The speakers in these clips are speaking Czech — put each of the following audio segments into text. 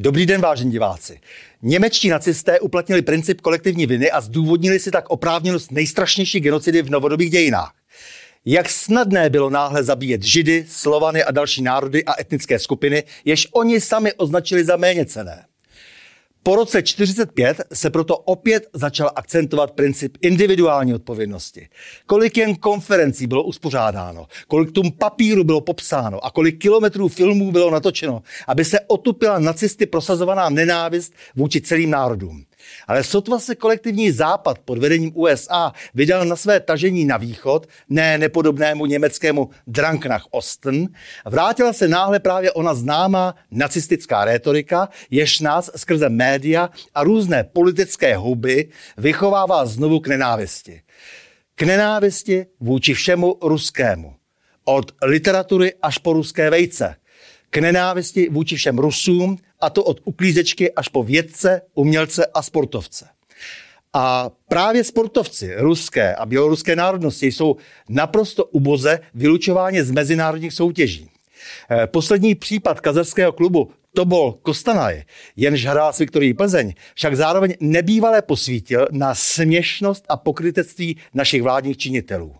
Dobrý den, vážení diváci. Němečtí nacisté uplatnili princip kolektivní viny a zdůvodnili si tak oprávněnost nejstrašnější genocidy v novodobých dějinách. Jak snadné bylo náhle zabíjet Židy, Slovany a další národy a etnické skupiny, jež oni sami označili za méně cené. Po roce 45 se proto opět začal akcentovat princip individuální odpovědnosti. Kolik jen konferencí bylo uspořádáno, kolik tum papíru bylo popsáno a kolik kilometrů filmů bylo natočeno, aby se otupila nacisty prosazovaná nenávist vůči celým národům. Ale sotva se kolektivní západ pod vedením USA vydal na své tažení na východ, ne nepodobnému německému Drang nach Osten, vrátila se náhle právě ona známá nacistická rétorika, jež nás skrze média a různé politické huby vychovává znovu k nenávisti. K nenávisti vůči všemu ruskému. Od literatury až po ruské vejce – k nenávisti vůči všem Rusům, a to od uklízečky až po vědce, umělce a sportovce. A právě sportovci ruské a běloruské národnosti jsou naprosto uboze vylučováni z mezinárodních soutěží. Eh, poslední případ kazarského klubu Tobol Kostanaj, jenž hrál s Viktorií Plzeň, však zároveň nebývalé posvítil na směšnost a pokrytectví našich vládních činitelů.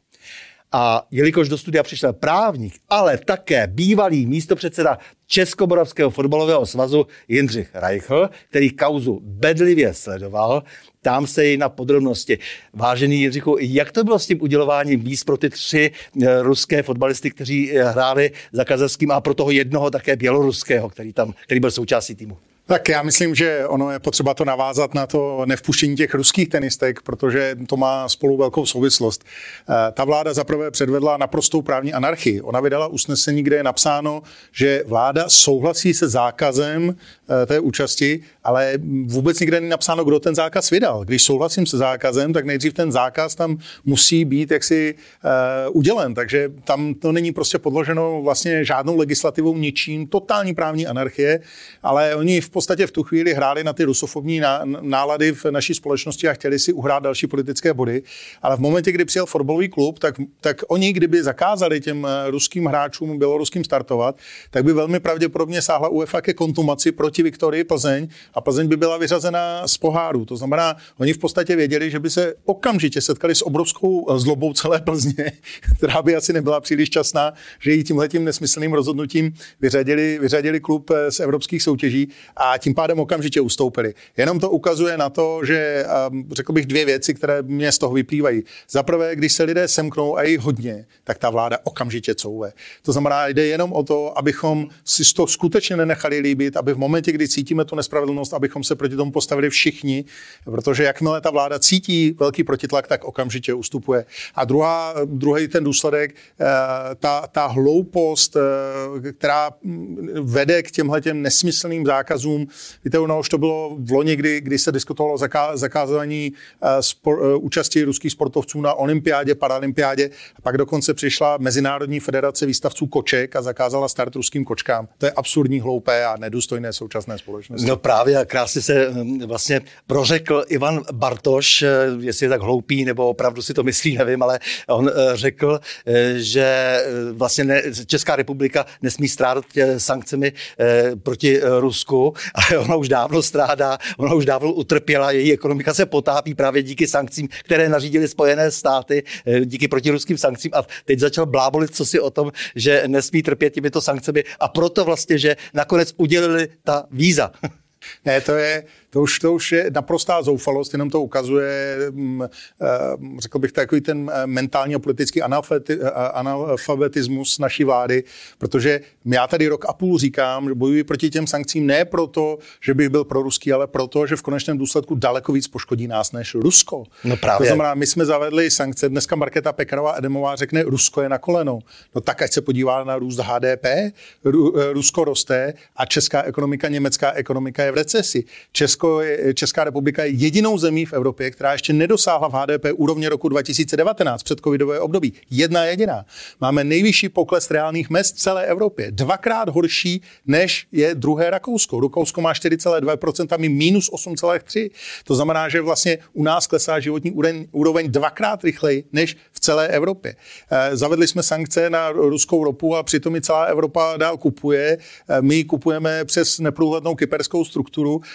A jelikož do studia přišel právník, ale také bývalý místopředseda Českomoravského fotbalového svazu Jindřich Reichl, který kauzu bedlivě sledoval, tam se jej na podrobnosti. Vážený Jindřichu, jak to bylo s tím udělováním víz pro ty tři eh, ruské fotbalisty, kteří eh, hráli za kazachským a pro toho jednoho také běloruského, který, tam, který byl součástí týmu? Tak já myslím, že ono je potřeba to navázat na to nevpuštění těch ruských tenistek, protože to má spolu velkou souvislost. Eh, ta vláda zaprvé předvedla naprostou právní anarchii. Ona vydala usnesení, kde je napsáno, že vláda souhlasí se zákazem eh, té účasti, ale vůbec nikde není napsáno, kdo ten zákaz vydal. Když souhlasím se zákazem, tak nejdřív ten zákaz tam musí být jaksi uh, udělen. Takže tam to není prostě podloženo vlastně žádnou legislativou, ničím, totální právní anarchie, ale oni v podstatě v tu chvíli hráli na ty rusofobní nálady v naší společnosti a chtěli si uhrát další politické body. Ale v momentě, kdy přijel fotbalový klub, tak, tak oni, kdyby zakázali těm eh, ruským hráčům běloruským startovat, tak by velmi pravděpodobně sáhla UEFA ke kontumaci proti Viktorii Plzeň a Plzeň by byla vyřazena z poháru. To znamená, oni v podstatě věděli, že by se okamžitě setkali s obrovskou eh, zlobou celé Plzně, která by asi nebyla příliš časná, že jí tímhletím nesmyslným rozhodnutím vyřadili, vyřadili klub eh, z evropských soutěží a a tím pádem okamžitě ustoupili. Jenom to ukazuje na to, že um, řekl bych dvě věci, které mě z toho vyplývají. Za prvé, když se lidé semknou a je hodně, tak ta vláda okamžitě couve. To znamená, jde jenom o to, abychom si to skutečně nenechali líbit, aby v momentě, kdy cítíme tu nespravedlnost, abychom se proti tomu postavili všichni, protože jakmile ta vláda cítí velký protitlak, tak okamžitě ustupuje. A druhá, druhý ten důsledek, eh, ta, ta hloupost, eh, která mm, vede k těmhle těm nesmyslným zákazům, sportovcům. Víte, ono už to bylo v loni, kdy, kdy se diskutovalo zaká, zakázání uh, spor, uh, účasti ruských sportovců na olympiádě, paralympiádě. A pak dokonce přišla Mezinárodní federace výstavců koček a zakázala start ruským kočkám. To je absurdní, hloupé a nedůstojné současné společnosti. No právě a krásně se hm, vlastně prořekl Ivan Bartoš, eh, jestli je tak hloupý nebo opravdu si to myslí, nevím, ale on řekl, že vlastně ne, Česká republika nesmí strádat sankcemi proti Rusku ale ona už dávno strádá, ona už dávno utrpěla, její ekonomika se potápí právě díky sankcím, které nařídily Spojené státy, eh, díky protiruským sankcím a teď začal blábolit co si o tom, že nesmí trpět těmito sankcemi a proto vlastně, že nakonec udělili ta víza. Ne, to je, to už, to už je naprostá zoufalost, jenom to ukazuje, mm, eh, řekl bych, takový ten eh, mentální a politický eh, analfabetismus naší vlády, protože já tady rok a půl říkám, že bojuji proti těm sankcím ne proto, že bych byl pro ruský, ale proto, že v konečném důsledku daleko víc poškodí nás než Rusko. No právě. To znamená, my jsme zavedli sankce, dneska Marketa Pekarová Edemová řekne, Rusko je na koleno. No tak ať se podívá na růst HDP, Rusko roste a česká ekonomika, německá ekonomika je v recesi. Česko Česká republika je jedinou zemí v Evropě, která ještě nedosáhla v HDP úrovně roku 2019, před covidové období. Jedna jediná. Máme nejvyšší pokles reálných mest v celé Evropě. Dvakrát horší, než je druhé Rakousko. Rakousko má 4,2%, my minus 8,3%. To znamená, že vlastně u nás klesá životní úroveň dvakrát rychleji, než v celé Evropě. Eh, zavedli jsme sankce na ruskou ropu a přitom i celá Evropa dál kupuje. Eh, my kupujeme přes neprůhlednou kyperskou strukturu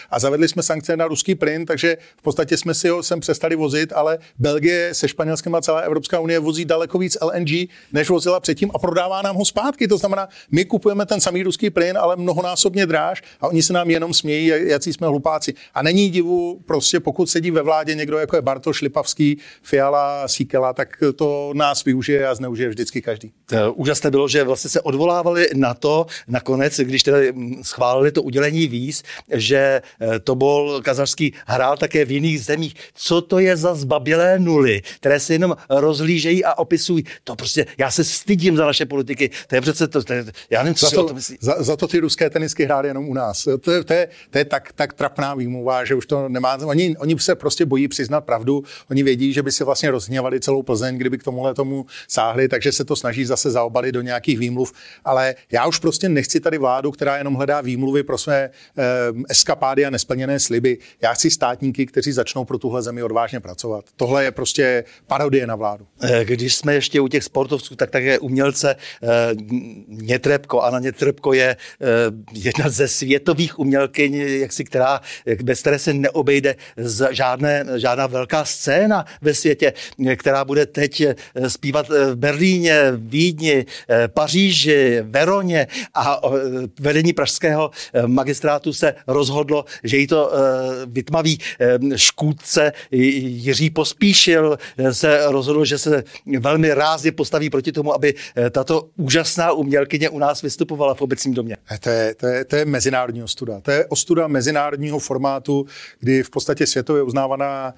a zavedli jsme sankce na ruský plyn, takže v podstatě jsme si ho sem přestali vozit, ale Belgie se Španělskem a celá Evropská unie vozí daleko víc LNG, než vozila předtím a prodává nám ho zpátky. To znamená, my kupujeme ten samý ruský plyn, ale mnohonásobně dráž a oni se nám jenom smějí, jaký jsme hlupáci. A není divu, prostě pokud sedí ve vládě někdo jako je Bartoš, Lipavský, Fiala, Síkela, tak to nás využije a zneužije vždycky každý. Úžasné bylo, že vlastně se odvolávali na to nakonec, když teda schválili to udělení víz, že eh, to byl Kazařský hrál také v jiných zemích. Co to je za zbabělé nuly, které se jenom rozlížejí a opisují? To prostě, já se stydím za naše politiky. To je přece to, to je, já nevím, co za to, to myslí. Za, za, to ty ruské tenisky hrály jenom u nás. To je, to je, to je tak, tak trapná výmluva, že už to nemá. Oni, oni se prostě bojí přiznat pravdu. Oni vědí, že by si vlastně rozhněvali celou Plzeň, kdyby k tomuhle tomu sáhli, takže se to snaží zase zaobalit do nějakých výmluv. Ale já už prostě nechci tady vládu, která jenom hledá výmluvy pro své eh, eskapády a nesplněné sliby. Já chci státníky, kteří začnou pro tuhle zemi odvážně pracovat. Tohle je prostě parodie na vládu. Eh, když jsme ještě u těch sportovců, tak také umělce eh, Nětrebko. Anna Nětrebko je eh, jedna ze světových umělkyň, jaksi, která, bez které se neobejde žádné, žádná velká scéna ve světě, která bude teď zpívat v Berlíně, Vídni, Paříži, Veroně a vedení pražského magistrátu se rozhodlo, že jí to vytmaví škůdce Jiří Pospíšil se rozhodl, že se velmi rázně postaví proti tomu, aby tato úžasná umělkyně u nás vystupovala v obecním domě. To je, to je, to je mezinárodní ostuda. To je ostuda mezinárodního formátu, kdy v podstatě světově uznávaná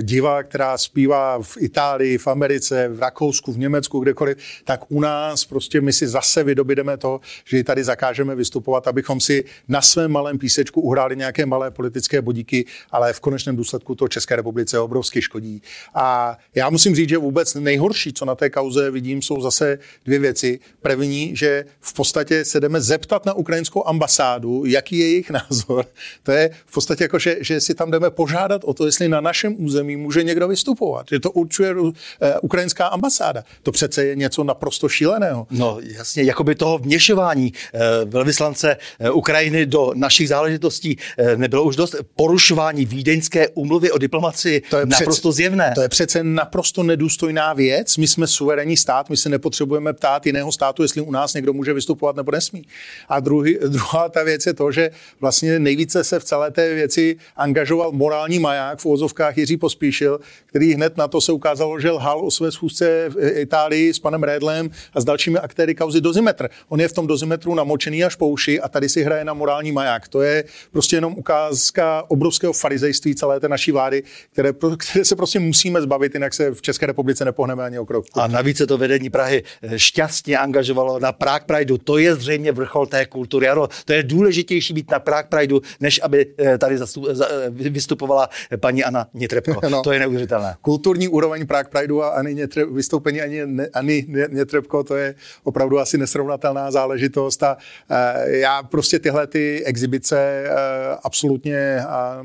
diva, která zpívá v Itálii, v Americe, v Rakousku, v Německu, kdekoliv, tak u nás prostě my si zase vydobídeme to, že ji tady zakážeme vystupovat, abychom si na svém malém písečku uhráli nějaké malé politické bodíky, ale v konečném důsledku to České republice obrovsky škodí. A já musím říct, že vůbec nejhorší, co na té kauze vidím, jsou zase dvě věci. První, že v podstatě se jdeme zeptat na ukrajinskou ambasádu, jaký je jejich názor. To je v podstatě jako, že, že si tam jdeme požádat o to, jestli na našem území může někdo vystupovat. Že to určuje uh, ukrajinská ambasáda. To přece je něco naprosto šíleného. No jasně, jako by toho vměšování uh, velvyslance uh, Ukrajiny do našich záležitostí uh, nebylo už dost porušování vídeňské umluvy o diplomaci to je naprosto přece, zjevné. To je přece naprosto nedůstojná věc. My jsme suverénní stát, my se nepotřebujeme ptát jiného státu, jestli u nás někdo může vystupovat nebo nesmí. A druhý, druhá ta věc je to, že vlastně nejvíce se v celé té věci angažoval morální maják v úvozovkách Jiří Pospíšil, který hned na to se ukázalo, že lhal o své schůzce v Itálii s panem Redlem a s dalšími aktéry kauzy Dozimetr. On je v tom Dozimetru namočený až po uši a tady si hraje na morální maják. To je prostě jenom ukázka obrovského farizejství celé té naší vlády, které, které se prostě musíme zbavit, jinak se v České republice nepohneme ani o krok. A navíc se to vedení Prahy šťastně angažovalo na Prague Prideu. To je zřejmě vrchol té kultury. Ano, to je důležitější být na Prague Prideu, než aby eh, tady zastup, za, eh, vystupovala paní Anna Nětrebko. No, to je neuvěřitelné. Kulturní úroveň Prague Prideu a ani Nětre, vystoupení ani Ani Nětrebko, to je opravdu asi nesrovnatelná záležitost. A já prostě tyhle ty exibice absolutně a,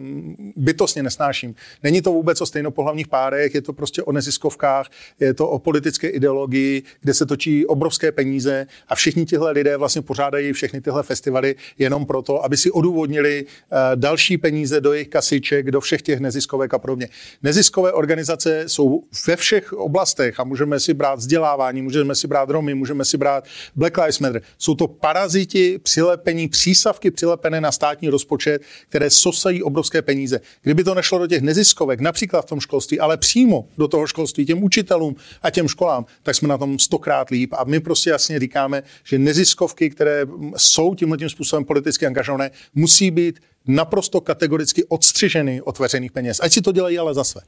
bytostně nesnáším. Není to vůbec o stejnopohlavních párech, je to prostě o neziskovkách, je to o politické ideologii, kde se točí obrovské peníze a všichni tihle lidé vlastně pořádají všechny tyhle festivaly jenom proto, aby si odůvodnili uh, další peníze do jejich kasiček, do všech těch neziskovek a podobně. Neziskové organizace jsou ve všech oblastech a můžeme si brát vzdělávání, můžeme si brát Romy, můžeme si brát Black Lives Matter. Jsou to paraziti přilepení, přísavky přilepené na státní rozpočet, které sosají obrovské peníze. Kdyby to nešlo do těch neziskovek, například v tom školství, ale přímo do toho školství, těm učitelům a těm školám, tak jsme na tom stokrát líp. A my prostě jasně říkáme, že neziskovky, které jsou tímhle tím způsobem politicky angažované, musí být naprosto kategoricky odstřiženy od veřejných peněz. Ať si to dělají ale za své.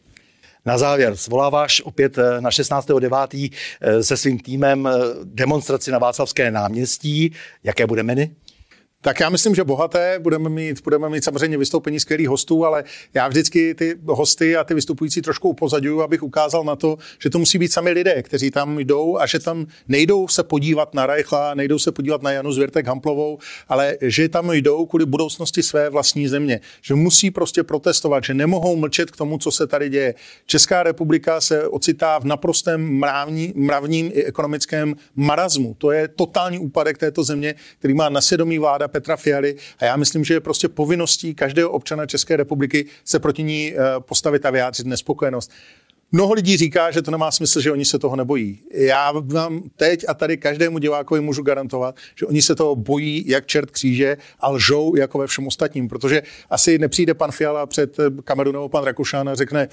Na závěr, svoláváš opět eh, na 16.9. Eh, se svým týmem eh, demonstraci na Václavské náměstí. Jaké bude menu? Tak já myslím, že bohaté. Budeme mít, budeme mít samozřejmě vystoupení skvělých hostů, ale já vždycky ty hosty a ty vystupující trošku upozadňuju, abych ukázal na to, že to musí být sami lidé, kteří tam jdou a že tam nejdou se podívat na Reichla, nejdou se podívat na Janu Zvěrtek Hamplovou, ale že tam jdou kvůli budoucnosti své vlastní země. Že musí prostě protestovat, že nemohou mlčet k tomu, co se tady děje. Česká republika se ocitá v naprostém mravní, mravním i ekonomickém marazmu. To je totální úpadek této země, který má na svědomí vláda Petra Fialy a já myslím, že je prostě povinností každého občana České republiky se proti ní eh, postavit a vyjádřit nespokojenost. Mnoho lidí říká, že to nemá smysl, že oni se toho nebojí. Já vám teď a tady každému divákovi můžu garantovat, že oni se toho bojí jak čert kříže a lžou jako ve všem ostatním, protože asi nepřijde pan Fiala před eh, kameru nebo pan Rakušan a řekne,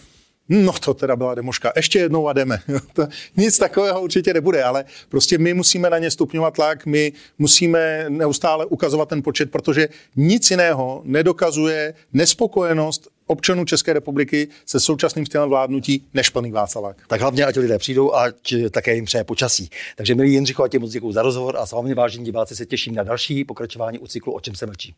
No to teda byla demoška. Ještě jednou a jdeme. nic takového určitě nebude, ale prostě my musíme na ně stupňovat tlak, my musíme neustále ukazovat ten počet, protože nic jiného nedokazuje nespokojenost občanů České republiky se současným stylem vládnutí než plný Václavák. Tak hlavně, ať lidé přijdou ať také jim přeje počasí. Takže milí Jindřicho, a tě moc děkuji za rozhovor a s vámi vážení diváci se těším na další pokračování u cyklu O čem se mlčí.